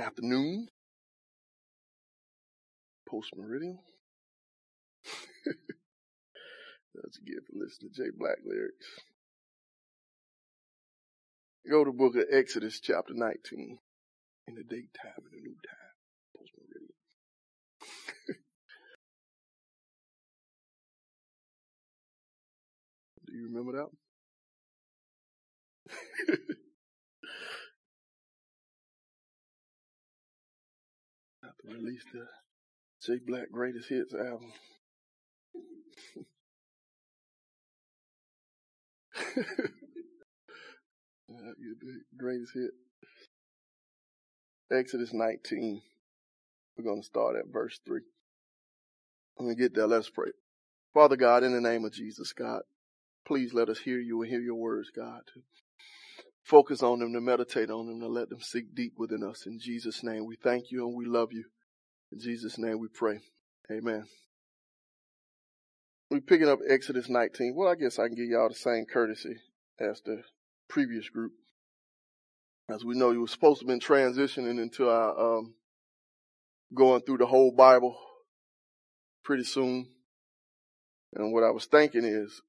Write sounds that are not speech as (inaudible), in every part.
afternoon, post meridian. (laughs) That's a gift for listening to Jay Black lyrics. Go to book of Exodus chapter 19 in the daytime and the new time. Post meridian. (laughs) Do you remember that? (laughs) Have to release the J Black Greatest Hits album. (laughs) greatest hit. Exodus 19. We're going to start at verse 3. When we get there, let's pray. Father God, in the name of Jesus, God, please let us hear you and hear your words, God. To focus on them, to meditate on them, to let them sink deep within us. In Jesus' name, we thank you and we love you. In Jesus' name we pray. Amen. We're picking up Exodus 19. Well, I guess I can give y'all the same courtesy as the previous group. As we know, you were supposed to be transitioning into our um, going through the whole Bible pretty soon. And what I was thinking is,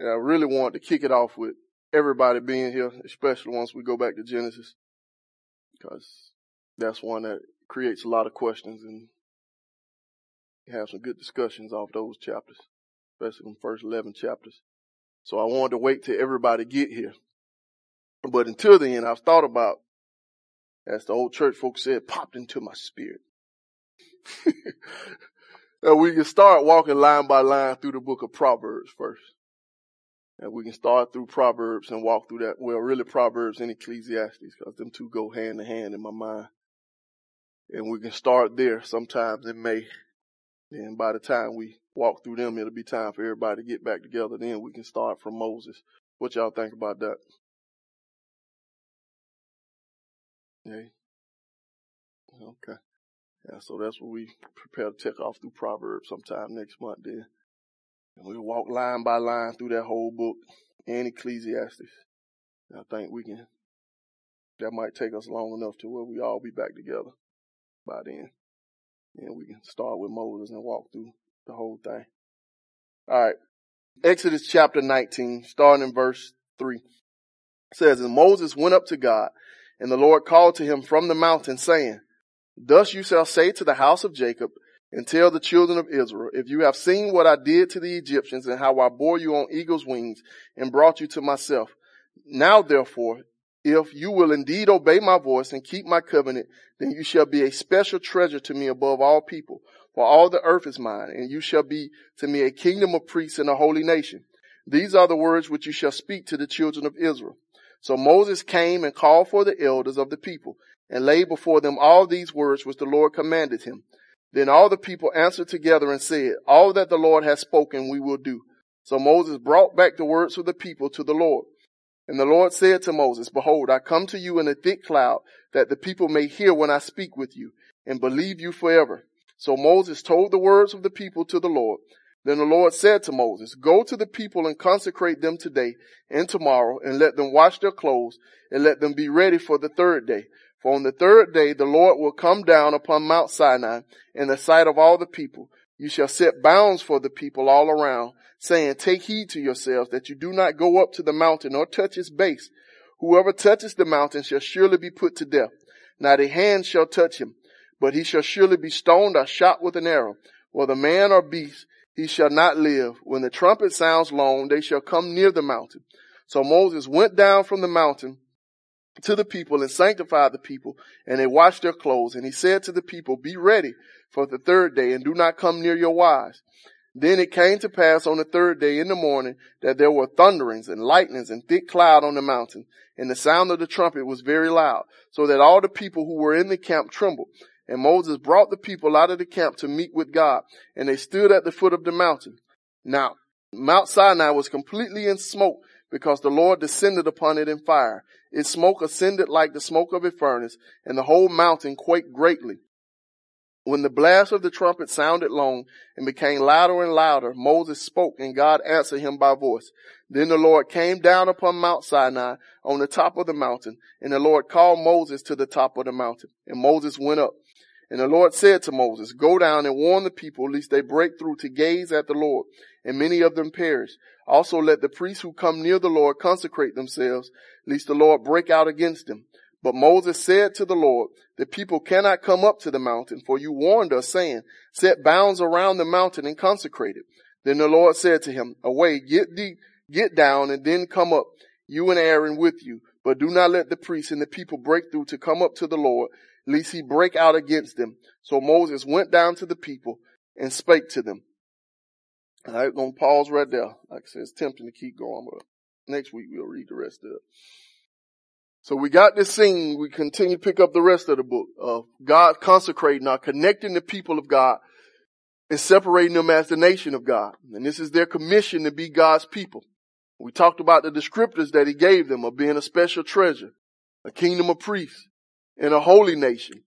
I really wanted to kick it off with everybody being here, especially once we go back to Genesis, because that's one that creates a lot of questions and have some good discussions off those chapters, especially the first 11 chapters. So I wanted to wait till everybody get here. But until then, I've thought about, as the old church folks said, popped into my spirit. (laughs) and we can start walking line by line through the book of Proverbs first. And we can start through Proverbs and walk through that. Well, really Proverbs and Ecclesiastes, because them two go hand in hand in my mind. And we can start there sometimes in May. And by the time we walk through them, it'll be time for everybody to get back together. Then we can start from Moses. What y'all think about that? Yeah. Okay. Yeah, so that's what we prepare to take off through Proverbs sometime next month then. And we'll walk line by line through that whole book and Ecclesiastes. I think we can, that might take us long enough to where we all be back together by then. And we can start with Moses and walk through the whole thing. All right. Exodus chapter 19, starting in verse 3. says, And Moses went up to God, and the Lord called to him from the mountain, saying, Thus you shall say to the house of Jacob, and tell the children of Israel, if you have seen what I did to the Egyptians and how I bore you on eagle's wings and brought you to myself. Now therefore, if you will indeed obey my voice and keep my covenant, then you shall be a special treasure to me above all people. For all the earth is mine, and you shall be to me a kingdom of priests and a holy nation. These are the words which you shall speak to the children of Israel. So Moses came and called for the elders of the people and laid before them all these words which the Lord commanded him. Then all the people answered together and said, all that the Lord has spoken we will do. So Moses brought back the words of the people to the Lord. And the Lord said to Moses, behold, I come to you in a thick cloud that the people may hear when I speak with you and believe you forever. So Moses told the words of the people to the Lord. Then the Lord said to Moses, go to the people and consecrate them today and tomorrow and let them wash their clothes and let them be ready for the third day. For on the third day the Lord will come down upon Mount Sinai in the sight of all the people. You shall set bounds for the people all around, saying, take heed to yourselves that you do not go up to the mountain or touch its base. Whoever touches the mountain shall surely be put to death. Not a hand shall touch him, but he shall surely be stoned or shot with an arrow. Whether man or beast, he shall not live. When the trumpet sounds long, they shall come near the mountain. So Moses went down from the mountain to the people and sanctified the people, and they washed their clothes. And he said to the people, Be ready for the third day, and do not come near your wives. Then it came to pass on the third day in the morning that there were thunderings and lightnings and thick cloud on the mountain, and the sound of the trumpet was very loud, so that all the people who were in the camp trembled. And Moses brought the people out of the camp to meet with God, and they stood at the foot of the mountain. Now, Mount Sinai was completely in smoke because the Lord descended upon it in fire. Its smoke ascended like the smoke of a furnace, and the whole mountain quaked greatly. When the blast of the trumpet sounded long and became louder and louder, Moses spoke and God answered him by voice. Then the Lord came down upon Mount Sinai on the top of the mountain and the Lord called Moses to the top of the mountain and Moses went up. And the Lord said to Moses, go down and warn the people lest they break through to gaze at the Lord and many of them perish. Also let the priests who come near the Lord consecrate themselves lest the Lord break out against them. But Moses said to the Lord, the people cannot come up to the mountain, for you warned us saying, set bounds around the mountain and consecrate it. Then the Lord said to him, away, get get down and then come up, you and Aaron with you. But do not let the priests and the people break through to come up to the Lord, lest he break out against them. So Moses went down to the people and spake to them. I'm going to pause right there. Like I said, it's tempting to keep going, but next week we'll read the rest of it. So we got this scene. We continue to pick up the rest of the book of God consecrating or connecting the people of God and separating them as the nation of God. And this is their commission to be God's people. We talked about the descriptors that he gave them of being a special treasure, a kingdom of priests, and a holy nation.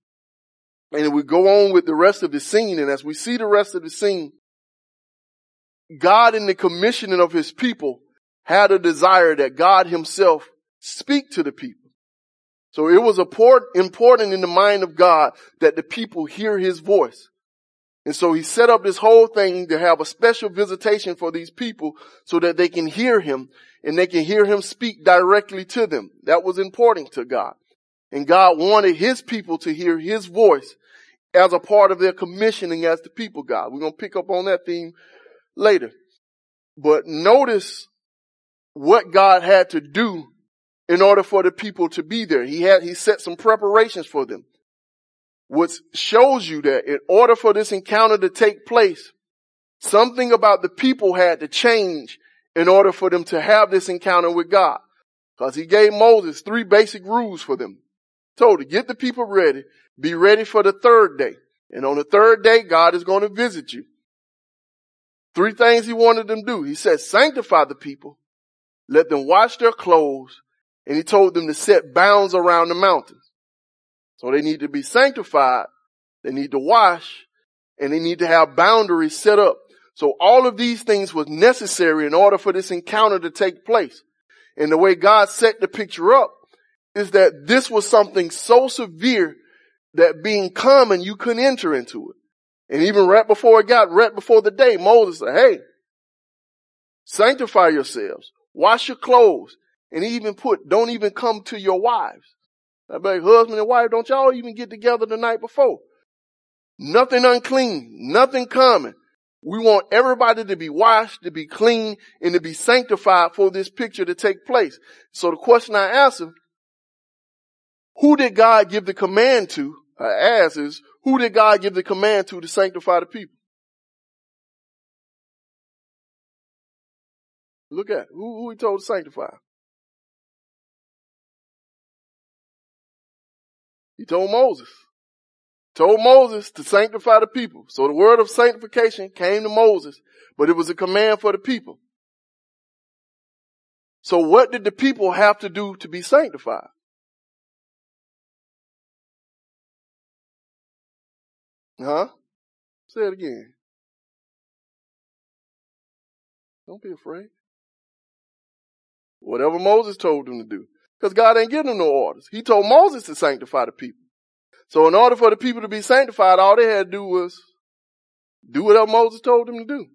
And we go on with the rest of the scene. And as we see the rest of the scene, God in the commissioning of his people had a desire that God himself speak to the people. So it was important in the mind of God that the people hear his voice. And so he set up this whole thing to have a special visitation for these people so that they can hear him and they can hear him speak directly to them. That was important to God. And God wanted his people to hear his voice as a part of their commissioning as the people God. We're going to pick up on that theme later. But notice what God had to do in order for the people to be there. He had, he set some preparations for them, which shows you that in order for this encounter to take place, something about the people had to change in order for them to have this encounter with God. Cause he gave Moses three basic rules for them. Told to get the people ready, be ready for the third day. And on the third day, God is going to visit you. Three things he wanted them to do. He said, sanctify the people, let them wash their clothes, and he told them to set bounds around the mountains. So they need to be sanctified. They need to wash and they need to have boundaries set up. So all of these things was necessary in order for this encounter to take place. And the way God set the picture up is that this was something so severe that being common, you couldn't enter into it. And even right before it got, right before the day, Moses said, hey, sanctify yourselves, wash your clothes, and even put, don't even come to your wives. I like, husband and wife, don't y'all even get together the night before. Nothing unclean, nothing common. We want everybody to be washed, to be clean, and to be sanctified for this picture to take place. So the question I ask him, who did God give the command to? I ask is, who did God give the command to to sanctify the people? Look at who, who he told to sanctify. He told Moses. Told Moses to sanctify the people. So the word of sanctification came to Moses, but it was a command for the people. So what did the people have to do to be sanctified? Huh? Say it again. Don't be afraid. Whatever Moses told them to do. Because God ain't giving them no orders. He told Moses to sanctify the people. So in order for the people to be sanctified, all they had to do was do whatever Moses told them to do.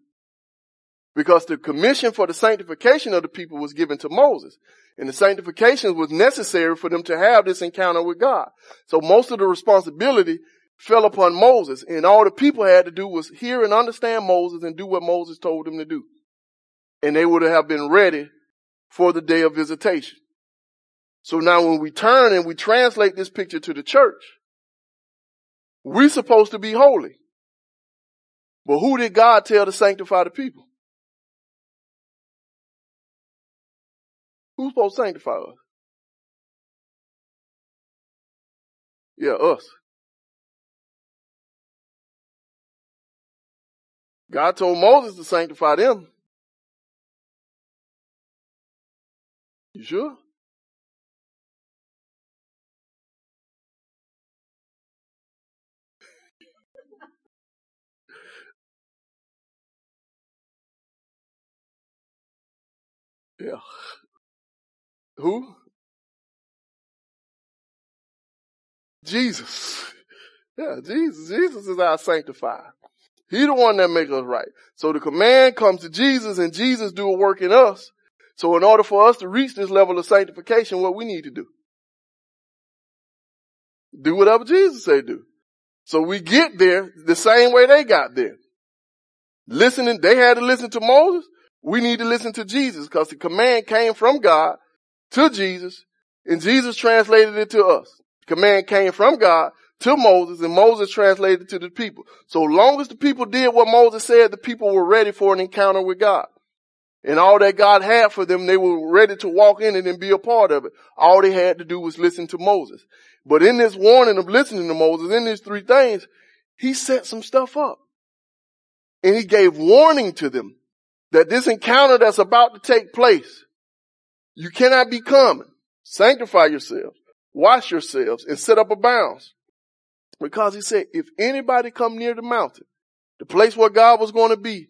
Because the commission for the sanctification of the people was given to Moses. And the sanctification was necessary for them to have this encounter with God. So most of the responsibility fell upon Moses and all the people had to do was hear and understand Moses and do what Moses told them to do. And they would have been ready for the day of visitation. So now when we turn and we translate this picture to the church, we're supposed to be holy. But who did God tell to sanctify the people? Who's supposed to sanctify us? Yeah, us. God told Moses to sanctify them. You sure? Yeah. Who? Jesus. Yeah, Jesus. Jesus is our sanctifier. He the one that make us right. So the command comes to Jesus and Jesus do a work in us. So in order for us to reach this level of sanctification, what we need to do? Do whatever Jesus say do. So we get there the same way they got there. Listening, they had to listen to Moses. We need to listen to Jesus because the command came from God to Jesus and Jesus translated it to us. The command came from God to Moses and Moses translated it to the people. So long as the people did what Moses said, the people were ready for an encounter with God. And all that God had for them, they were ready to walk in it and be a part of it. All they had to do was listen to Moses. But in this warning of listening to Moses, in these three things, he set some stuff up. And he gave warning to them that this encounter that's about to take place, you cannot be common. Sanctify yourselves, wash yourselves, and set up a bounds. Because he said, if anybody come near the mountain, the place where God was going to be,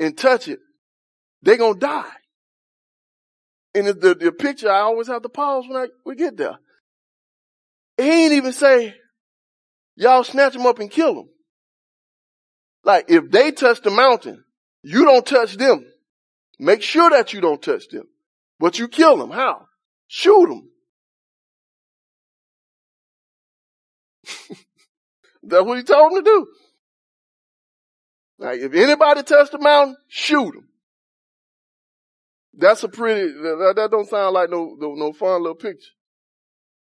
and touch it, they're going to die. And the, the picture, I always have to pause when I, we get there. He ain't even say, y'all snatch them up and kill them. Like if they touch the mountain, you don't touch them. Make sure that you don't touch them. But you kill them. How? Shoot them. (laughs) That's what he told them to do. Like if anybody touch the mountain, shoot them. That's a pretty, that, that don't sound like no, no, no fun little picture.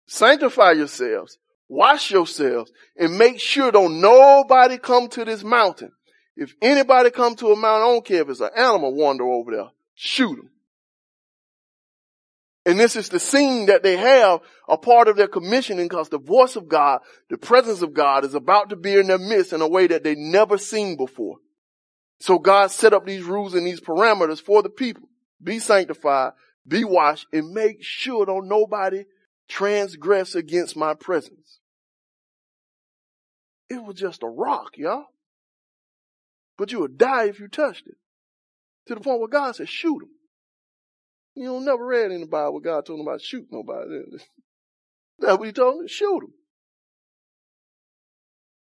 Sanctify yourselves, wash yourselves, and make sure don't nobody come to this mountain. If anybody come to a mountain, I don't care if it's an animal wander over there, shoot them. And this is the scene that they have a part of their commissioning because the voice of God, the presence of God is about to be in their midst in a way that they never seen before. So God set up these rules and these parameters for the people. Be sanctified, be washed, and make sure don't nobody transgress against my presence. It was just a rock, y'all. But you would die if you touched it. To the point where God said, shoot him. You don't never read in the Bible God told him about shoot nobody. (laughs) That's what he told him, shoot him.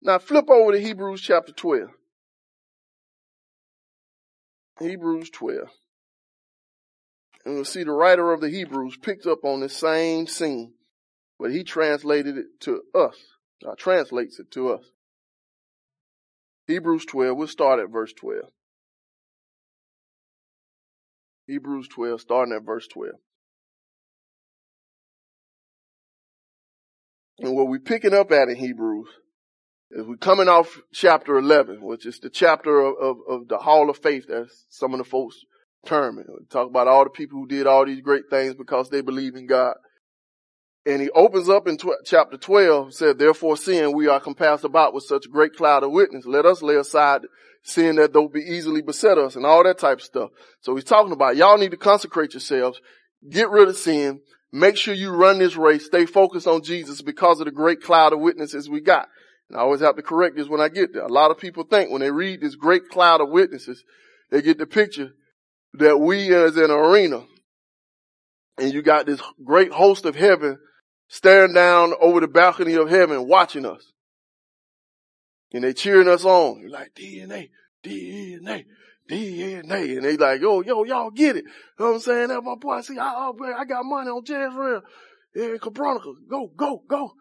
Now flip over to Hebrews chapter 12. Hebrews 12. And we'll see the writer of the Hebrews picked up on the same scene, but he translated it to us, or translates it to us. Hebrews 12, we'll start at verse 12. Hebrews 12, starting at verse 12. And what we're picking up at in Hebrews is we're coming off chapter 11, which is the chapter of, of, of the hall of faith that some of the folks term it. We talk about all the people who did all these great things because they believe in God. And he opens up in tw- chapter 12, said, therefore seeing we are compassed about with such a great cloud of witness, let us lay aside sin that though be easily beset us and all that type of stuff. So he's talking about y'all need to consecrate yourselves, get rid of sin, make sure you run this race, stay focused on Jesus because of the great cloud of witnesses we got. And I always have to correct this when I get there. A lot of people think when they read this great cloud of witnesses, they get the picture that we as an arena and you got this great host of heaven staring down over the balcony of heaven watching us. And they cheering us on. You're like, DNA, DNA, DNA. And they like, yo, yo, y'all get it. You know what I'm saying? That's my boy. See, I, I got money on Jezreel. Yeah, Cabronica. Go, go, go.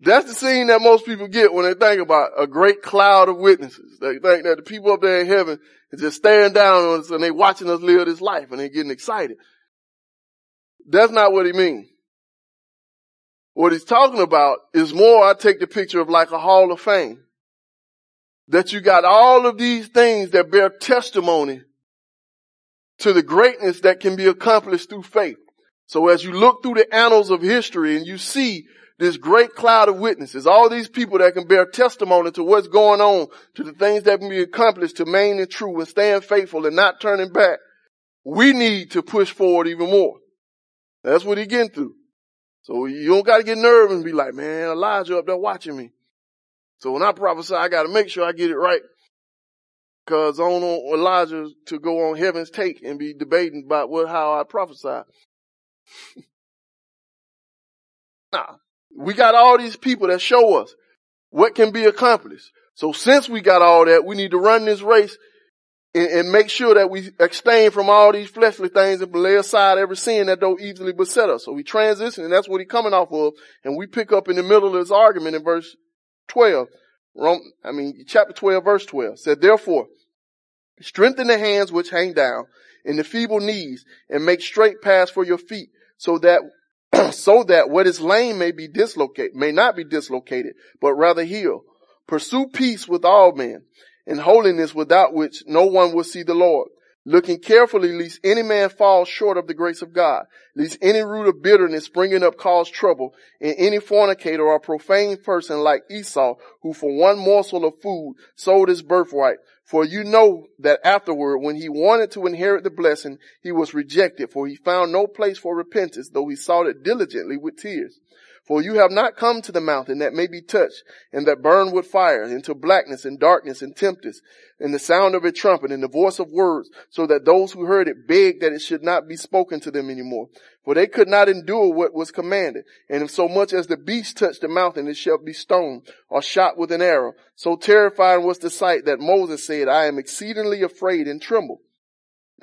That's the scene that most people get when they think about a great cloud of witnesses. They think that the people up there in heaven are just staring down on us and they watching us live this life and they're getting excited. That's not what he means. What he's talking about is more, I take the picture of like a hall of fame. That you got all of these things that bear testimony to the greatness that can be accomplished through faith. So as you look through the annals of history and you see this great cloud of witnesses, all these people that can bear testimony to what's going on, to the things that can be accomplished to main and true and staying faithful and not turning back, we need to push forward even more. That's what he's getting through. So you don't got to get nervous and be like, man, Elijah up there watching me. So when I prophesy, I got to make sure I get it right. Cause I don't want Elijah to go on heaven's take and be debating about what, how I prophesy. (laughs) nah. We got all these people that show us what can be accomplished. So since we got all that, we need to run this race and, and, make sure that we abstain from all these fleshly things and lay aside every sin that don't easily beset us. So we transition and that's what he's coming off of. And we pick up in the middle of this argument in verse 12. I mean, chapter 12, verse 12 said, therefore, strengthen the hands which hang down and the feeble knees and make straight paths for your feet so that (clears throat) so that what is lame may be dislocated, may not be dislocated, but rather heal. Pursue peace with all men and holiness without which no one will see the Lord. Looking carefully lest any man fall short of the grace of God, lest any root of bitterness springing up cause trouble, and any fornicator or profane person like Esau, who for one morsel of food sold his birthright. For you know that afterward, when he wanted to inherit the blessing, he was rejected, for he found no place for repentance, though he sought it diligently with tears. For you have not come to the mountain that may be touched and that burn with fire into blackness and darkness and tempest and the sound of a trumpet and the voice of words so that those who heard it begged that it should not be spoken to them anymore. For they could not endure what was commanded. And if so much as the beast touched the mountain, it shall be stoned or shot with an arrow. So terrifying was the sight that Moses said, I am exceedingly afraid and tremble.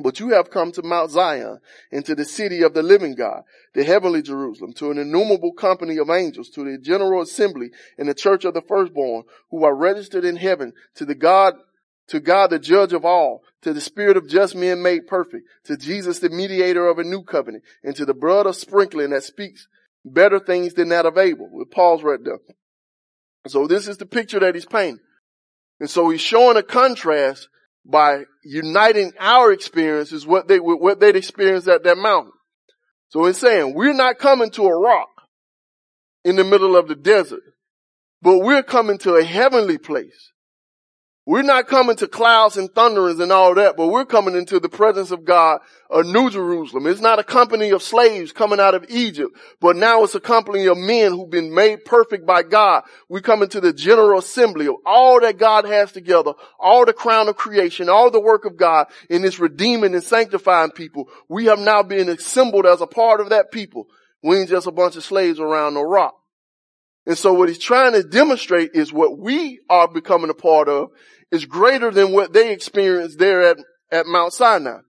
But you have come to Mount Zion and to the city of the living God, the heavenly Jerusalem, to an innumerable company of angels, to the general assembly and the church of the firstborn who are registered in heaven, to the God, to God the judge of all, to the spirit of just men made perfect, to Jesus the mediator of a new covenant, and to the blood of sprinkling that speaks better things than that of Abel. With Paul's right there. So this is the picture that he's painting. And so he's showing a contrast by uniting our experiences, what they, what they'd experienced at that mountain. So it's saying we're not coming to a rock in the middle of the desert, but we're coming to a heavenly place we're not coming to clouds and thunderings and all that, but we're coming into the presence of God, a new Jerusalem. It's not a company of slaves coming out of Egypt, but now it's a company of men who've been made perfect by God. We come into the general assembly of all that God has together, all the crown of creation, all the work of God in this redeeming and sanctifying people. We have now been assembled as a part of that people. We ain't just a bunch of slaves around the rock. And so what he's trying to demonstrate is what we are becoming a part of is greater than what they experienced there at, at Mount Sinai.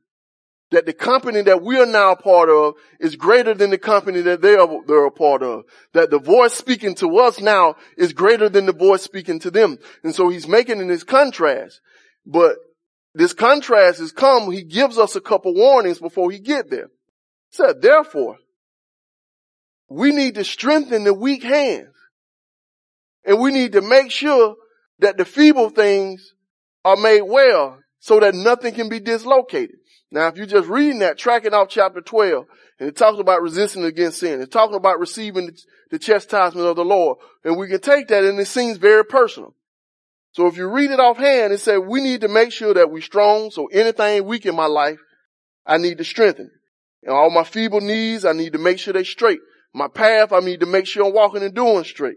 That the company that we are now part of is greater than the company that they are, they're a part of. That the voice speaking to us now is greater than the voice speaking to them. And so he's making in this contrast. But this contrast has come, he gives us a couple warnings before he get there. He said, therefore, we need to strengthen the weak hands. And we need to make sure that the feeble things are made well so that nothing can be dislocated. Now, if you're just reading that, tracking off chapter 12, and it talks about resisting against sin, it's talking about receiving the chastisement of the Lord, and we can take that and it seems very personal. So if you read it offhand, it says we need to make sure that we're strong, so anything weak in my life, I need to strengthen. And all my feeble knees, I need to make sure they're straight. My path, I need to make sure I'm walking and doing straight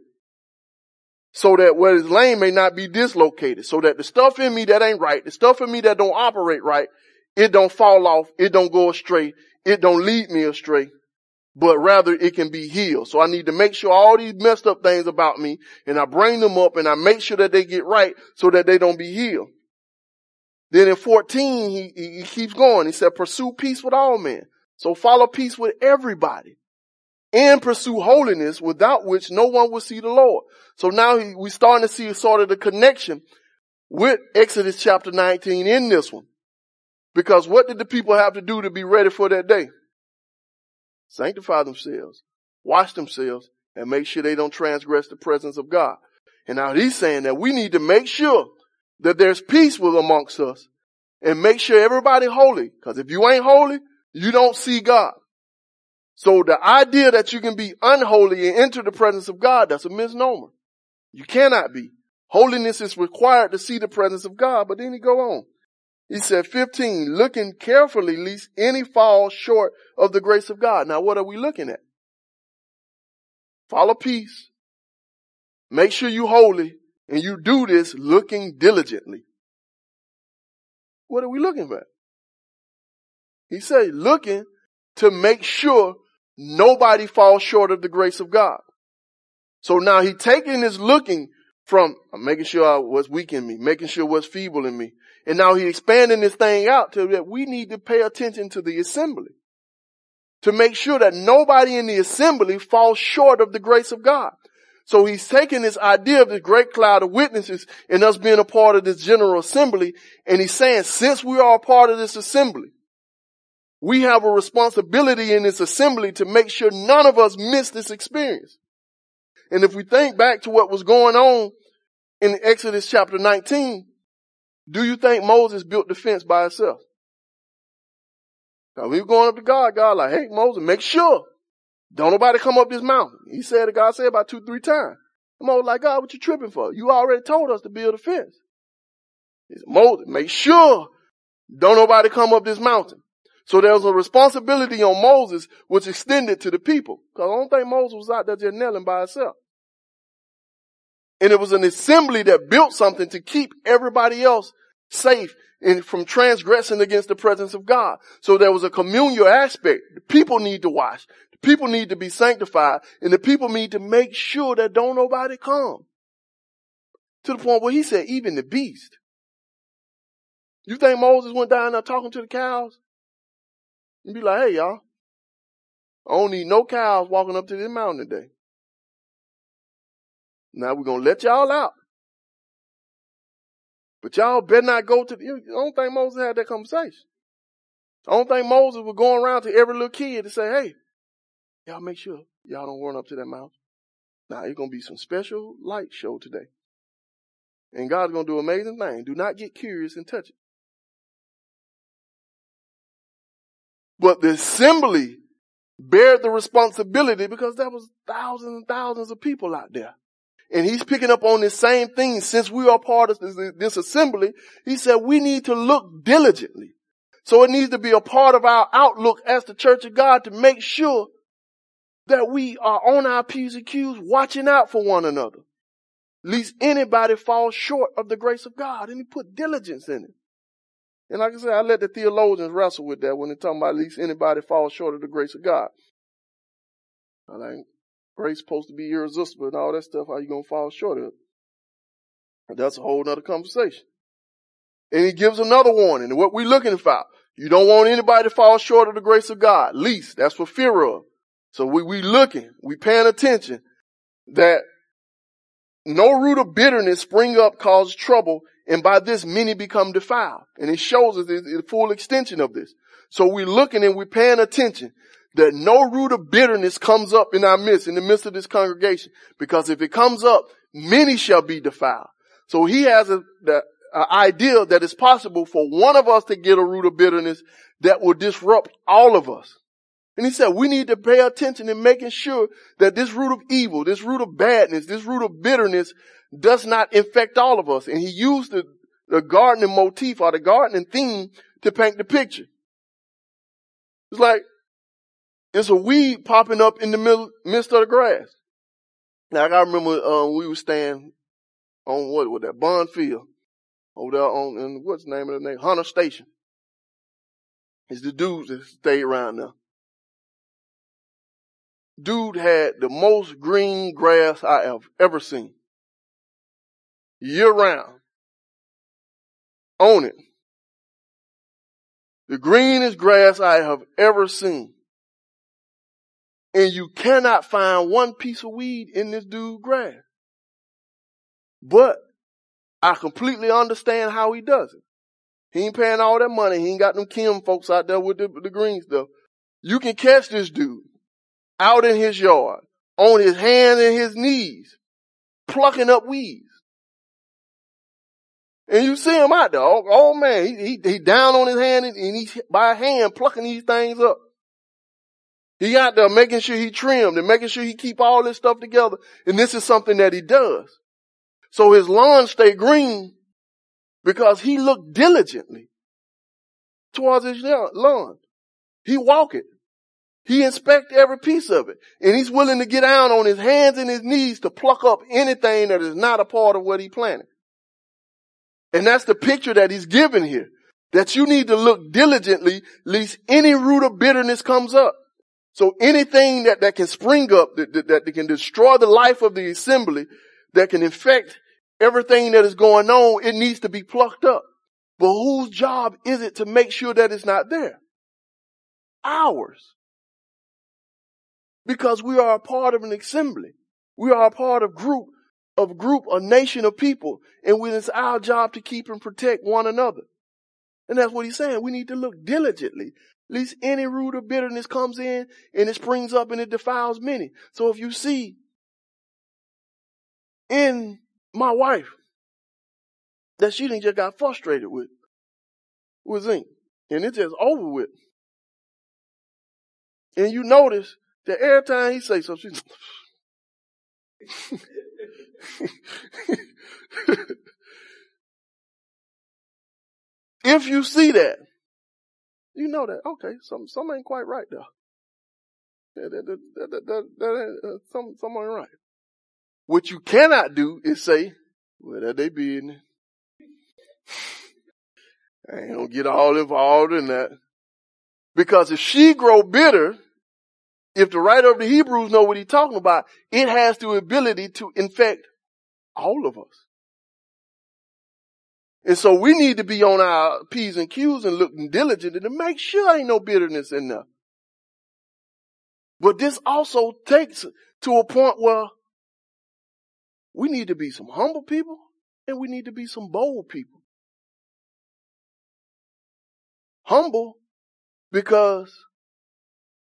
so that what is lame may not be dislocated, so that the stuff in me that ain't right, the stuff in me that don't operate right, it don't fall off, it don't go astray, it don't lead me astray, but rather it can be healed. So I need to make sure all these messed up things about me and I bring them up and I make sure that they get right so that they don't be healed. Then in 14, he, he keeps going. He said, pursue peace with all men. So follow peace with everybody and pursue holiness without which no one will see the Lord. So now we're starting to see sort of the connection with Exodus chapter 19 in this one. Because what did the people have to do to be ready for that day? Sanctify themselves, wash themselves, and make sure they don't transgress the presence of God. And now he's saying that we need to make sure that there's peace with amongst us and make sure everybody holy. Cause if you ain't holy, you don't see God. So the idea that you can be unholy and enter the presence of God, that's a misnomer. You cannot be. Holiness is required to see the presence of God, but then he go on. He said 15, looking carefully lest any fall short of the grace of God. Now what are we looking at? Follow peace. Make sure you holy and you do this looking diligently. What are we looking for? He said, looking to make sure nobody falls short of the grace of God. So now he taking this looking from making sure what's weak in me, making sure what's feeble in me. And now he expanding this thing out to that we need to pay attention to the assembly to make sure that nobody in the assembly falls short of the grace of God. So he's taking this idea of this great cloud of witnesses and us being a part of this general assembly. And he's saying, since we are a part of this assembly, we have a responsibility in this assembly to make sure none of us miss this experience. And if we think back to what was going on in Exodus chapter 19, do you think Moses built the fence by himself? Now we were going up to God, God like, hey Moses, make sure don't nobody come up this mountain. He said, God said about two, three times. Moses like, God, what you tripping for? You already told us to build a fence. He said, Moses, make sure don't nobody come up this mountain. So there was a responsibility on Moses which extended to the people. Cause I don't think Moses was out there just kneeling by himself. And it was an assembly that built something to keep everybody else safe and from transgressing against the presence of God. So there was a communal aspect. The people need to wash. The people need to be sanctified and the people need to make sure that don't nobody come. To the point where he said, even the beast. You think Moses went down there talking to the cows? And be like, hey y'all, I don't need no cows walking up to this mountain today. Now we're going to let y'all out. But y'all better not go to the, I don't think Moses had that conversation. I don't think Moses was going around to every little kid to say, hey, y'all make sure y'all don't run up to that mountain. Now it's going to be some special light show today. And God's going to do amazing things. Do not get curious and touch it. But the assembly bared the responsibility because there was thousands and thousands of people out there. And he's picking up on this same thing since we are part of this, this assembly. He said we need to look diligently. So it needs to be a part of our outlook as the church of God to make sure that we are on our P's and Q's watching out for one another. Least anybody falls short of the grace of God and he put diligence in it. And like I said, I let the theologians wrestle with that when they're talking about least anybody falls short of the grace of God. I like, Grace supposed to be irresistible and all that stuff. How you gonna fall short of it? That's a whole nother conversation. And he gives another warning. And what we looking for? You don't want anybody to fall short of the grace of God. Least that's for fear of. So we we looking, we paying attention that no root of bitterness spring up cause trouble, and by this many become defiled. And it shows us the, the full extension of this. So we're looking and we're paying attention that no root of bitterness comes up in our midst, in the midst of this congregation. Because if it comes up, many shall be defiled. So he has a, the idea that it's possible for one of us to get a root of bitterness that will disrupt all of us. And he said, we need to pay attention in making sure that this root of evil, this root of badness, this root of bitterness does not infect all of us. And he used the, the gardening motif or the gardening theme to paint the picture. It's like it's a weed popping up in the middle, midst of the grass. Now I remember, um, we were staying on what, with that Bond Field over there on, and what's the name of the name? Hunter Station. It's the dudes that stay around there. Dude had the most green grass I have ever seen. Year round. On it. The greenest grass I have ever seen and you cannot find one piece of weed in this dude's grass. But I completely understand how he does it. He ain't paying all that money. He ain't got them Kim folks out there with the, the green stuff. You can catch this dude out in his yard on his hands and his knees plucking up weeds. And you see him out there. Oh, oh man, he, he, he down on his hand and, and he's by hand plucking these things up. He out there making sure he trimmed and making sure he keep all this stuff together. And this is something that he does. So his lawn stay green because he looked diligently towards his lawn. He walk it. He inspect every piece of it. And he's willing to get down on his hands and his knees to pluck up anything that is not a part of what he planted. And that's the picture that he's given here. that you need to look diligently, lest any root of bitterness comes up. So anything that, that can spring up, that, that, that can destroy the life of the assembly, that can infect everything that is going on, it needs to be plucked up. But whose job is it to make sure that it's not there? Ours. Because we are a part of an assembly. We are a part of group, of group, a nation of people. And it's our job to keep and protect one another. And that's what he's saying. We need to look diligently. Least any root of bitterness comes in and it springs up and it defiles many. So if you see in my wife that she didn't just got frustrated with, with zinc and it's just over with. And you notice that every time he say something, she's (laughs) if you see that, you know that, okay, some something ain't quite right there. That, that, that, that, that, that uh, some, something ain't right. What you cannot do is say, well, that they business. I ain't gonna get all involved in that. Because if she grow bitter, if the writer of the Hebrews know what he's talking about, it has the ability to infect all of us. And so we need to be on our P's and Q's and looking diligently to make sure ain't no bitterness in there. But this also takes to a point where we need to be some humble people and we need to be some bold people. Humble because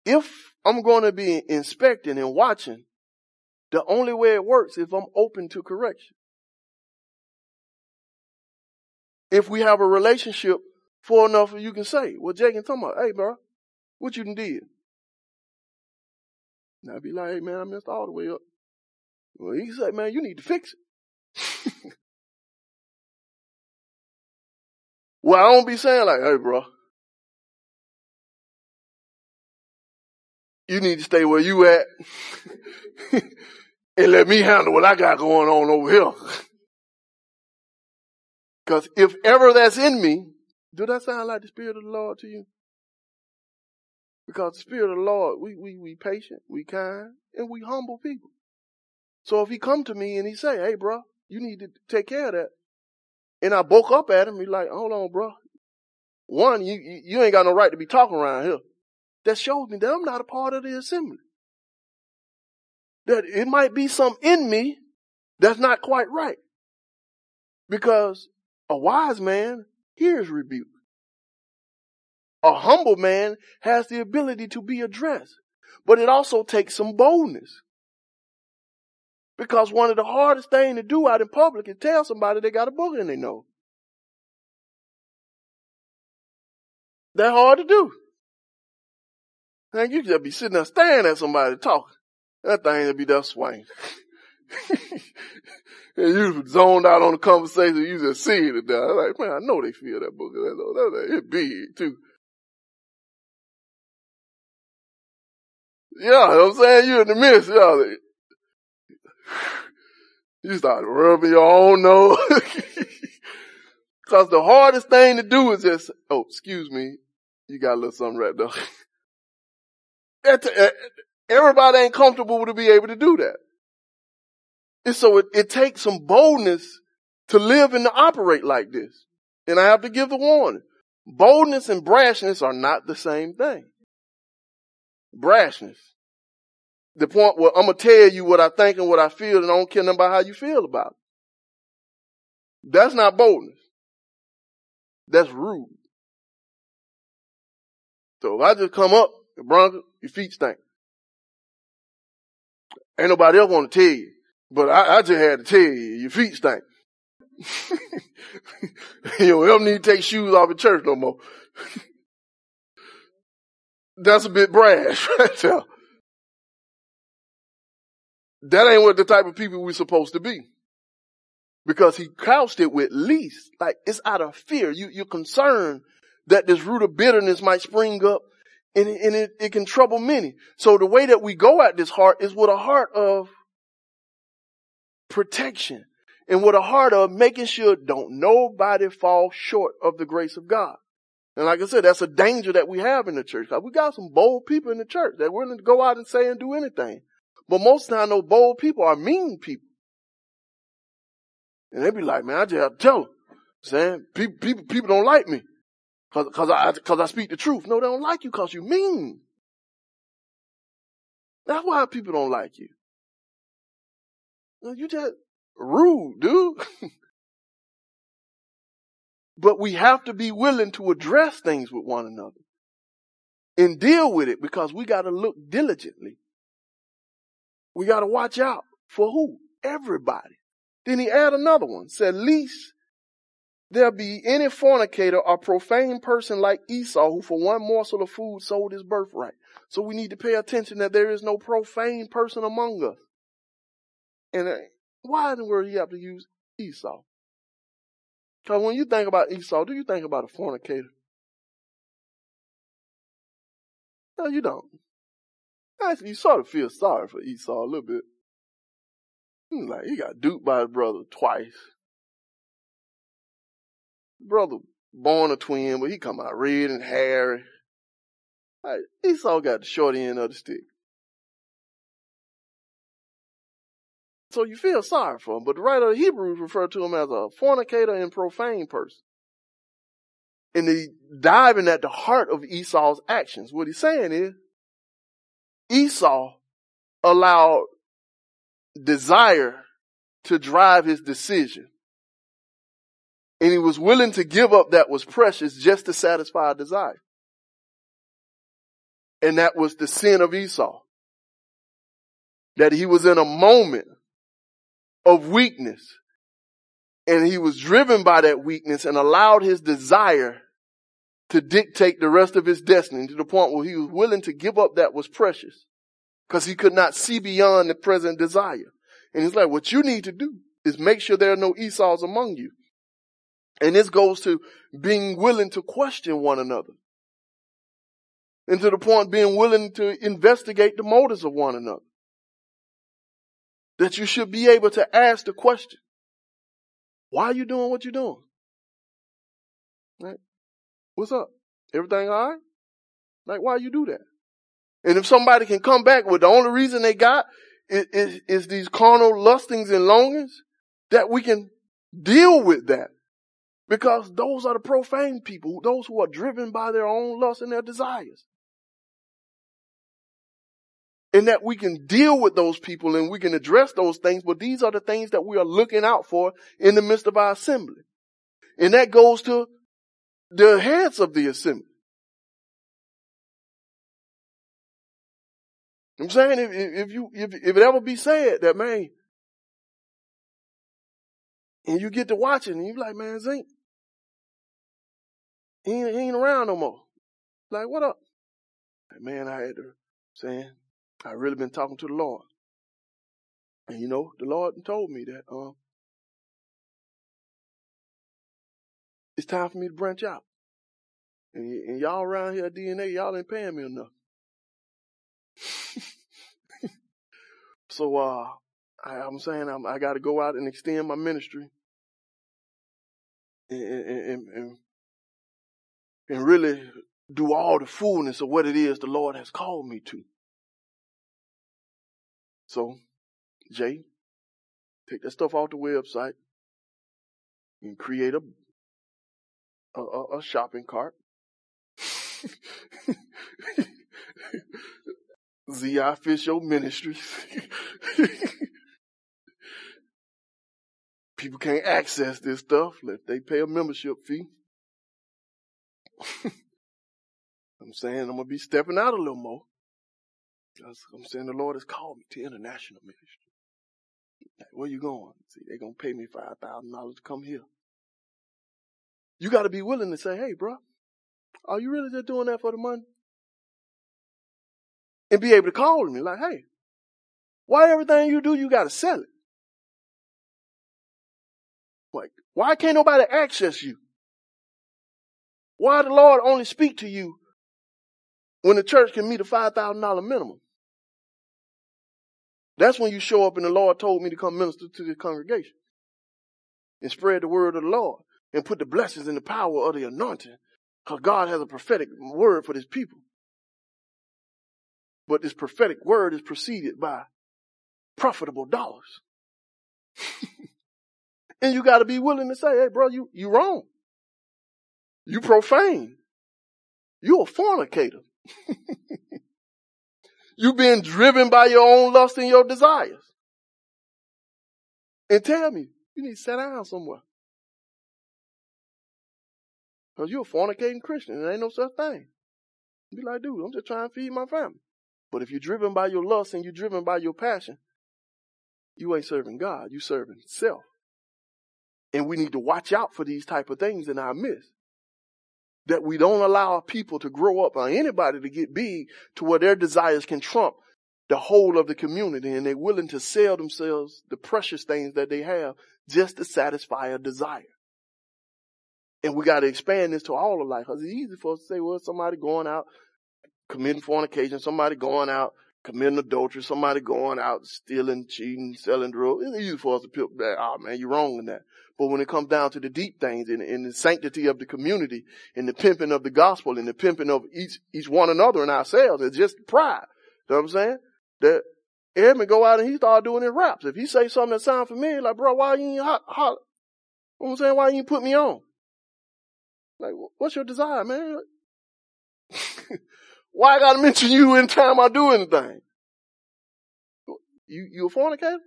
if I'm going to be inspecting and watching, the only way it works is if I'm open to correction. If we have a relationship for enough, you can say, well, Jake can talking about, hey, bro, what you done did? And I'd be like, hey, man, I messed all the way up. Well, he say, man, you need to fix it. (laughs) well, I don't be saying like, hey, bro, you need to stay where you at (laughs) and let me handle what I got going on over here. (laughs) Because if ever that's in me, do that sound like the Spirit of the Lord to you? Because the Spirit of the Lord, we, we, we patient, we kind, and we humble people. So if he come to me and he say, hey bro, you need to take care of that. And I woke up at him, he like, hold on bro. One, you, you ain't got no right to be talking around here. That shows me that I'm not a part of the assembly. That it might be some in me that's not quite right. Because a wise man hears rebuke. A humble man has the ability to be addressed, but it also takes some boldness. Because one of the hardest things to do out in public is tell somebody they got a booger in their nose. That hard to do. Man, you just be sitting there staring at somebody talking. That thing would be that swing. (laughs) (laughs) and you zoned out on the conversation, you just see it there. Like, man, I know they feel that book. That, that, it big too. Yeah, you know I'm saying? You in the midst, yeah. (sighs) You start rubbing your own nose. (laughs) Cause the hardest thing to do is just, oh, excuse me. You got a little something right there. (laughs) Everybody ain't comfortable to be able to do that. And so it, it takes some boldness to live and to operate like this. And I have to give the warning. Boldness and brashness are not the same thing. Brashness. The point where I'm gonna tell you what I think and what I feel and I don't care nothing about how you feel about it. That's not boldness. That's rude. So if I just come up, Bronco, your feet stink. Ain't nobody else want to tell you. But I, I just had to tell you, your feet stink. (laughs) you don't need to take shoes off in church no more. (laughs) That's a bit brash (laughs) right there. That ain't what the type of people we're supposed to be. Because he couched it with least, like it's out of fear. You, you're concerned that this root of bitterness might spring up and, and it, it can trouble many. So the way that we go at this heart is with a heart of protection and with a heart of making sure don't nobody fall short of the grace of God. And like I said, that's a danger that we have in the church. We got some bold people in the church that willing to go out and say and do anything. But most of the time, those bold people are mean people. And they be like, man, I just have to tell them. Saying people, people, people don't like me. Cause, cause I, cause I speak the truth. No, they don't like you cause you mean. That's why people don't like you. You just rude, dude. (laughs) but we have to be willing to address things with one another and deal with it because we got to look diligently. We got to watch out for who? Everybody. Then he add another one. Said, least there be any fornicator or profane person like Esau who for one morsel of food sold his birthright. So we need to pay attention that there is no profane person among us. And uh, why in the world you have to use Esau? Because when you think about Esau, do you think about a fornicator? No, you don't. Actually, you sort of feel sorry for Esau a little bit. Like, he got duped by his brother twice. Brother born a twin, but he come out red and hairy. Like, Esau got the short end of the stick. So you feel sorry for him, but the writer of Hebrews refer to him as a fornicator and profane person. And he diving at the heart of Esau's actions. What he's saying is, Esau allowed desire to drive his decision. And he was willing to give up that was precious just to satisfy a desire. And that was the sin of Esau. That he was in a moment of weakness. And he was driven by that weakness and allowed his desire to dictate the rest of his destiny to the point where he was willing to give up that was precious because he could not see beyond the present desire. And he's like, what you need to do is make sure there are no Esau's among you. And this goes to being willing to question one another. And to the point being willing to investigate the motives of one another that you should be able to ask the question, why are you doing what you're doing? Right? What's up? Everything all right? Like, why you do that? And if somebody can come back with the only reason they got is, is, is these carnal lustings and longings, that we can deal with that. Because those are the profane people, those who are driven by their own lust and their desires and that we can deal with those people and we can address those things, but these are the things that we are looking out for in the midst of our assembly. And that goes to the heads of the assembly. I'm saying if, if you, if, if it ever be said that, man, and you get to watching and you're like, man, Zink, he ain't, he ain't around no more. Like, what up? Man, I had to, saying, I really been talking to the Lord. And you know, the Lord told me that um, it's time for me to branch out. And, and y'all around here at DNA, y'all ain't paying me enough. (laughs) so uh, I, am saying I'm, i got to go out and extend my ministry and, and, and, and really do all the fullness of what it is the Lord has called me to. So, Jay, take that stuff off the website and create a a, a shopping cart. ZI Fisher Ministries. People can't access this stuff unless they pay a membership fee. (laughs) I'm saying I'm gonna be stepping out a little more. I'm saying the Lord has called me to international ministry. Where you going? See, they're going to pay me $5,000 to come here. You got to be willing to say, hey, bro, are you really just doing that for the money? And be able to call me like, hey, why everything you do, you got to sell it? Like, why can't nobody access you? Why the Lord only speak to you when the church can meet a $5,000 minimum? That's when you show up and the Lord told me to come minister to the congregation and spread the word of the Lord and put the blessings and the power of the anointing Because God has a prophetic word for his people. But this prophetic word is preceded by profitable dollars. (laughs) and you got to be willing to say, hey, bro, you, you wrong. You profane. You a fornicator. (laughs) you being driven by your own lust and your desires. And tell me, you need to sit down somewhere. Cause you're a fornicating Christian and ain't no such thing. Be like, dude, I'm just trying to feed my family. But if you're driven by your lust and you're driven by your passion, you ain't serving God. You serving self. And we need to watch out for these type of things in our midst. That we don't allow people to grow up or anybody to get big to where their desires can trump the whole of the community and they're willing to sell themselves the precious things that they have just to satisfy a desire. And we got to expand this to all of life because it's easy for us to say, well, somebody going out committing fornication, somebody going out committing adultery, somebody going out stealing, cheating, selling drugs. It's easy for us to pick that. Oh man, you're wrong in that. But when it comes down to the deep things and, and the sanctity of the community and the pimping of the gospel and the pimping of each, each one another and ourselves, it's just pride. You know what I'm saying? That Edmund go out and he start doing his raps. If he say something that sounds familiar, like, bro, why you ain't hot, hot, you know what I'm saying? Why you ain't put me on? Like, what's your desire, man? (laughs) why I gotta mention you anytime I do anything? You, you a fornicator?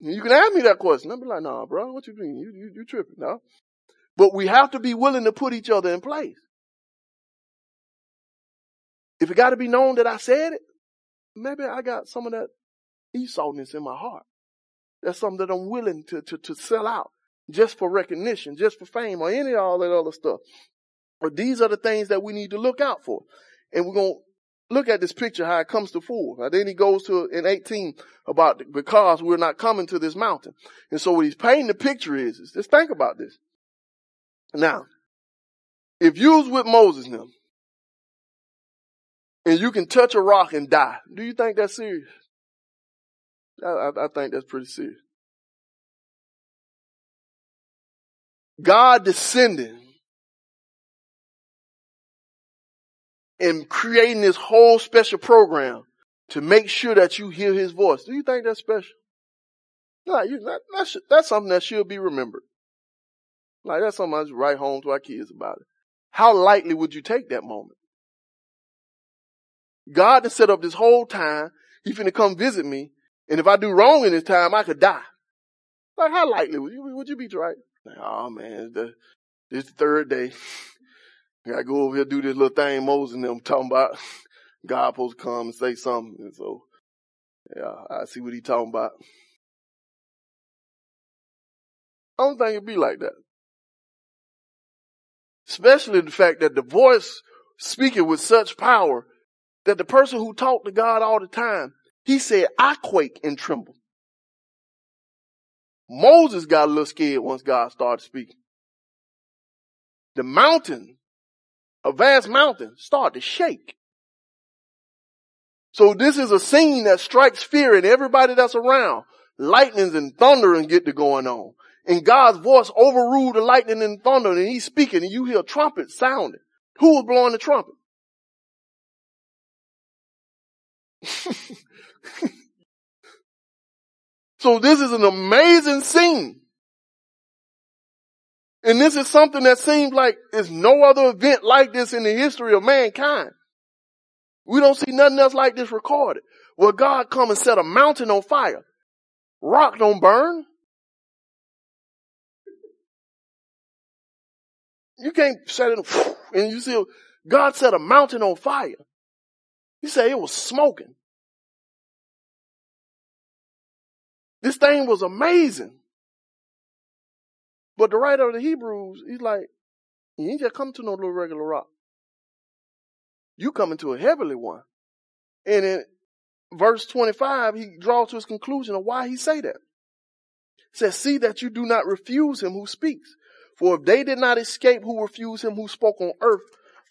You can ask me that question. I'll be like, nah, bro, what you mean? You, you, you tripping, no? But we have to be willing to put each other in place. If it got to be known that I said it, maybe I got some of that Esau'ness in my heart. That's something that I'm willing to, to, to sell out just for recognition, just for fame or any of all that other stuff. But these are the things that we need to look out for. And we're going to look at this picture, how it comes to full. Now, then he goes to in 18 about because we're not coming to this mountain. And so what he's painting the picture is, is just think about this. Now, if you was with Moses now, and you can touch a rock and die, do you think that's serious? I, I, I think that's pretty serious. God descending and creating this whole special program to make sure that you hear his voice. Do you think that's special? Like, you, that, that's, that's something that should be remembered. Like, that's something I just write home to our kids about it. How lightly would you take that moment? God has set up this whole time. He's finna come visit me. And if I do wrong in this time, I could die. Like, how lightly would you, would you be right? Like, oh man, the, this the third day. (laughs) I gotta go over here do this little thing Moses and them talking about. (laughs) God supposed to come and say something. And so, yeah, I see what he talking about. I don't think it'd be like that. Especially the fact that the voice speaking with such power that the person who talked to God all the time, he said, I quake and tremble. Moses got a little scared once God started speaking. The mountain, a vast mountain, start to shake. So this is a scene that strikes fear in everybody that's around. Lightnings and thunder and get to going on. And God's voice overruled the lightning and thunder and he's speaking and you hear trumpets sounding. Who was blowing the trumpet? (laughs) So this is an amazing scene. And this is something that seems like there's no other event like this in the history of mankind. We don't see nothing else like this recorded. Where God come and set a mountain on fire. Rock don't burn. You can't set it (laughs) and you see God set a mountain on fire. He said it was smoking. This thing was amazing. But the writer of the Hebrews, he's like, you ain't just come to no little regular rock. You coming to a heavenly one. And in verse 25, he draws to his conclusion of why he say that. He says, see that you do not refuse him who speaks. For if they did not escape who refused him who spoke on earth,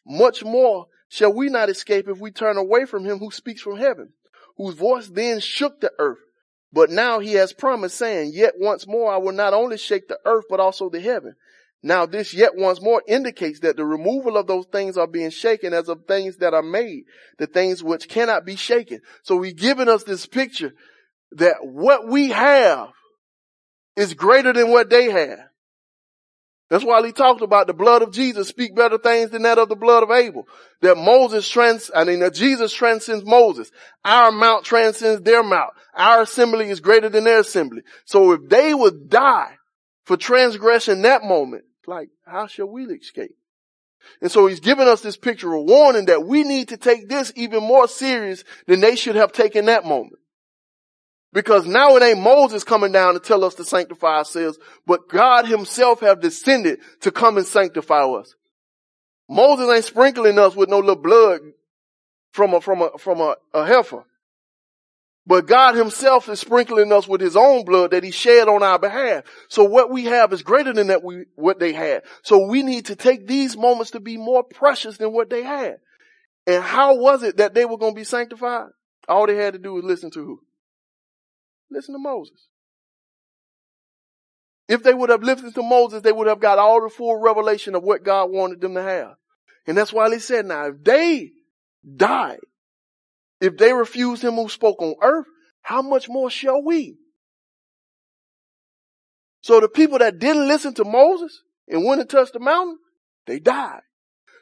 much more shall we not escape if we turn away from him who speaks from heaven, whose voice then shook the earth. But now he has promised saying, yet once more I will not only shake the earth, but also the heaven. Now this yet once more indicates that the removal of those things are being shaken as of things that are made, the things which cannot be shaken. So he's giving us this picture that what we have is greater than what they have. That's why he talked about the blood of Jesus speak better things than that of the blood of Abel. That Moses trans, I mean that Jesus transcends Moses. Our mount transcends their mount. Our assembly is greater than their assembly. So if they would die for transgression that moment, like, how shall we escape? And so he's giving us this picture of warning that we need to take this even more serious than they should have taken that moment. Because now it ain't Moses coming down to tell us to sanctify ourselves, but God himself have descended to come and sanctify us. Moses ain't sprinkling us with no little blood from a, from a, from a, a heifer. But God himself is sprinkling us with his own blood that he shed on our behalf. So what we have is greater than that we, what they had. So we need to take these moments to be more precious than what they had. And how was it that they were going to be sanctified? All they had to do was listen to who? Listen to Moses. If they would have listened to Moses, they would have got all the full revelation of what God wanted them to have. And that's why he said, now if they died if they refuse him who spoke on earth, how much more shall we? So the people that didn't listen to Moses and went and touched the mountain, they died.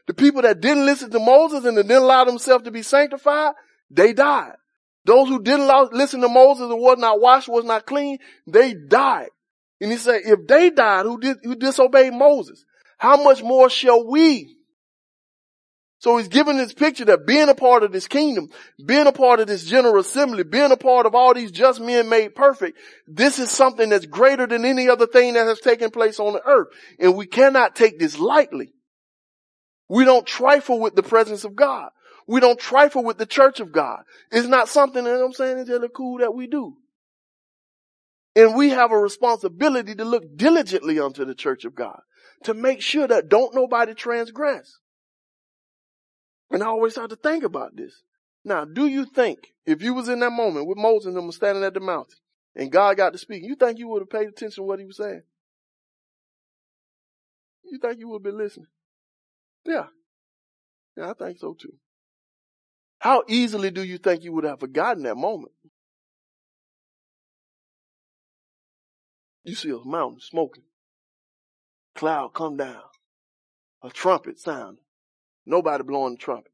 The people that didn't listen to Moses and didn't allow themselves to be sanctified, they died. Those who didn't listen to Moses and was not washed, was not clean, they died. And he said, if they died who did, who disobeyed Moses, how much more shall we? So he's giving this picture that being a part of this kingdom, being a part of this general assembly, being a part of all these just men made perfect, this is something that's greater than any other thing that has taken place on the earth. And we cannot take this lightly. We don't trifle with the presence of God. We don't trifle with the church of God. It's not something that I'm saying is really cool that we do. And we have a responsibility to look diligently unto the church of God to make sure that don't nobody transgress. And I always have to think about this. Now, do you think if you was in that moment with Moses and them standing at the mountain and God got to speak, you think you would have paid attention to what he was saying? You think you would have been listening? Yeah. Yeah, I think so too. How easily do you think you would have forgotten that moment? You see a mountain smoking, cloud come down, a trumpet sound, Nobody blowing the trumpet.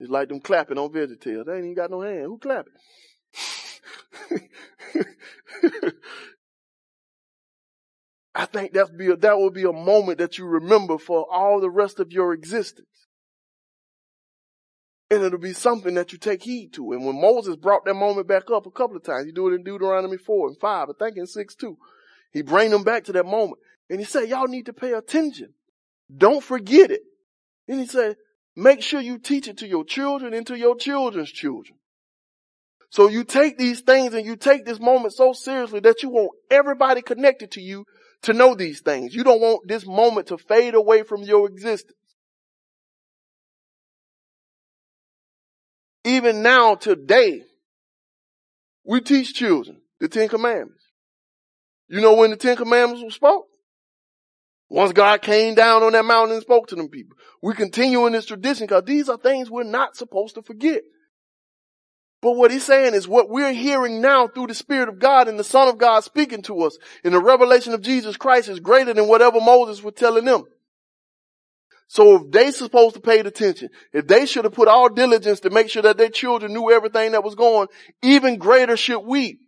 It's like them clapping on VeggieTales. They ain't even got no hand. Who clapping? (laughs) I think be a, that will be a moment that you remember for all the rest of your existence. And it'll be something that you take heed to. And when Moses brought that moment back up a couple of times, he do it in Deuteronomy 4 and 5, I think in 6 too. He bring them back to that moment. And he said, y'all need to pay attention. Don't forget it. And he said, make sure you teach it to your children and to your children's children. So you take these things and you take this moment so seriously that you want everybody connected to you to know these things. You don't want this moment to fade away from your existence. Even now, today, we teach children the Ten Commandments. You know when the Ten Commandments were spoke? Once God came down on that mountain and spoke to them people. We continue in this tradition because these are things we're not supposed to forget. But what he's saying is what we're hearing now through the Spirit of God and the Son of God speaking to us in the revelation of Jesus Christ is greater than whatever Moses was telling them. So if they supposed to pay attention, if they should have put all diligence to make sure that their children knew everything that was going, even greater should we.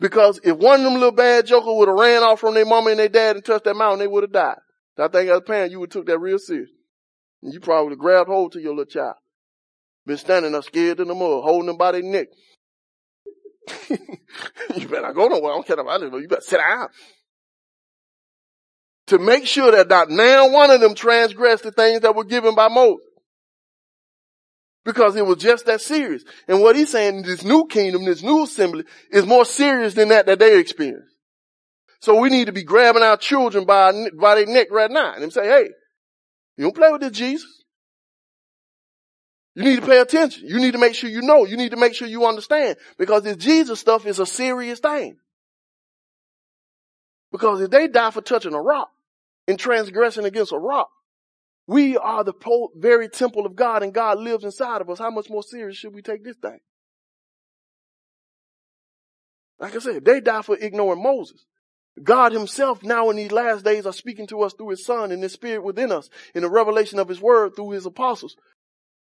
Because if one of them little bad jokers would have ran off from their mama and their dad and touched that mountain, they would have died. I think as a parent, you would have took that real serious. And you probably grabbed hold to your little child. Been standing up scared in the mud, holding them by their neck. (laughs) you better not go nowhere. I don't care about it. You better sit down. To make sure that not now one of them transgressed the things that were given by Moses because it was just that serious. And what he's saying, in this new kingdom, this new assembly is more serious than that that they experienced. So we need to be grabbing our children by, by their neck right now and say, hey, you don't play with this Jesus. You need to pay attention. You need to make sure you know. You need to make sure you understand because this Jesus stuff is a serious thing. Because if they die for touching a rock and transgressing against a rock, we are the very temple of God and God lives inside of us. How much more serious should we take this thing? Like I said, they die for ignoring Moses. God himself now in these last days are speaking to us through his son and his spirit within us in the revelation of his word through his apostles.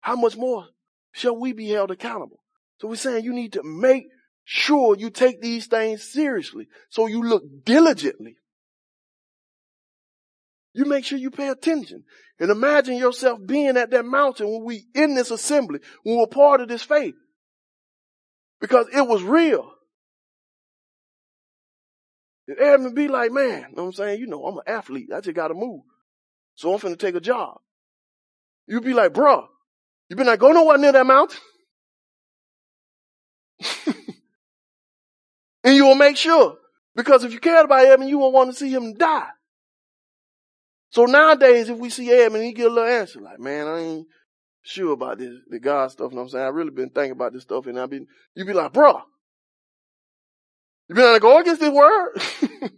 How much more shall we be held accountable? So we're saying you need to make sure you take these things seriously. So you look diligently. You make sure you pay attention and imagine yourself being at that mountain when we in this assembly, when we're part of this faith. Because it was real. And Edmund be like, man, you know what I'm saying? You know, I'm an athlete. I just gotta move. So I'm finna take a job. You'd be like, bruh, you been like, go nowhere near that mountain. and you will make sure. Because if you cared about Edmund, you won't want to see him die. So nowadays, if we see Edmund, he get a little answer like, man, I ain't sure about this, the God stuff. You know what I'm saying? I really been thinking about this stuff and I been, you be like, bruh, you been to go against this word? (laughs)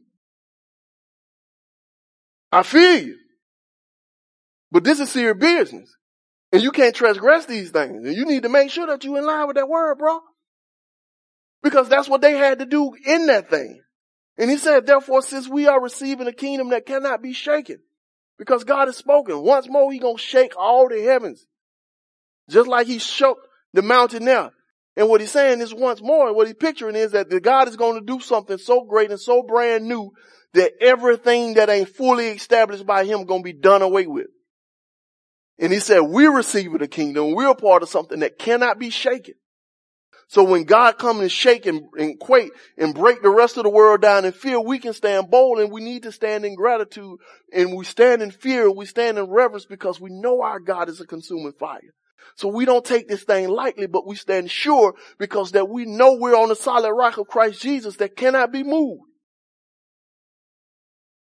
I feel you. But this is serious business. And you can't transgress these things. And you need to make sure that you in line with that word, bro. Because that's what they had to do in that thing. And he said, therefore, since we are receiving a kingdom that cannot be shaken, because God has spoken, once more he gonna shake all the heavens. Just like he shook the mountain there. And what he's saying is once more, what he's picturing is that the God is going to do something so great and so brand new that everything that ain't fully established by him going to be done away with. And he said, we're receiving the kingdom. We're a part of something that cannot be shaken. So when God comes and shake and, and quake and break the rest of the world down in fear, we can stand bold and we need to stand in gratitude and we stand in fear, we stand in reverence because we know our God is a consuming fire. So we don't take this thing lightly, but we stand sure because that we know we're on the solid rock of Christ Jesus that cannot be moved.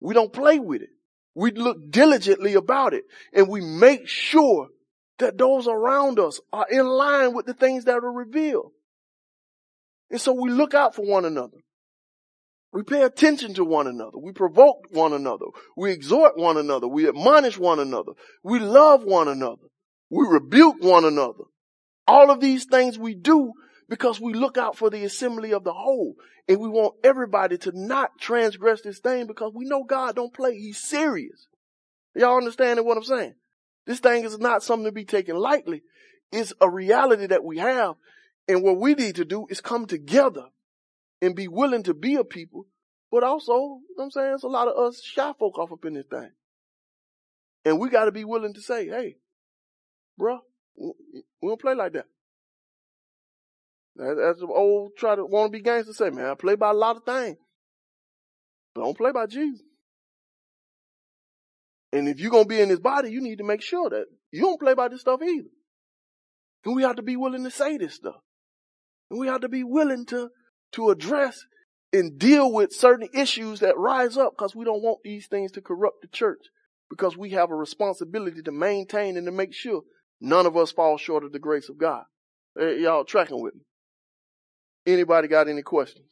We don't play with it. We look diligently about it and we make sure that those around us are in line with the things that are revealed. And so we look out for one another. We pay attention to one another. We provoke one another. We exhort one another. We admonish one another. We love one another. We rebuke one another. All of these things we do because we look out for the assembly of the whole and we want everybody to not transgress this thing because we know God don't play. He's serious. Y'all understanding what I'm saying? This thing is not something to be taken lightly. It's a reality that we have. And what we need to do is come together and be willing to be a people. But also, you know I'm saying, it's a lot of us shy folk off up in this thing. And we got to be willing to say, hey, bro. We don't play like that. That's the old try to want to be gangster say, man, I play by a lot of things. But don't play by Jesus. And if you're going to be in his body, you need to make sure that you don't play by this stuff either. And we have to be willing to say this stuff. And we have to be willing to, to address and deal with certain issues that rise up because we don't want these things to corrupt the church because we have a responsibility to maintain and to make sure None of us fall short of the grace of God. Eh, y'all tracking with me? Anybody got any questions?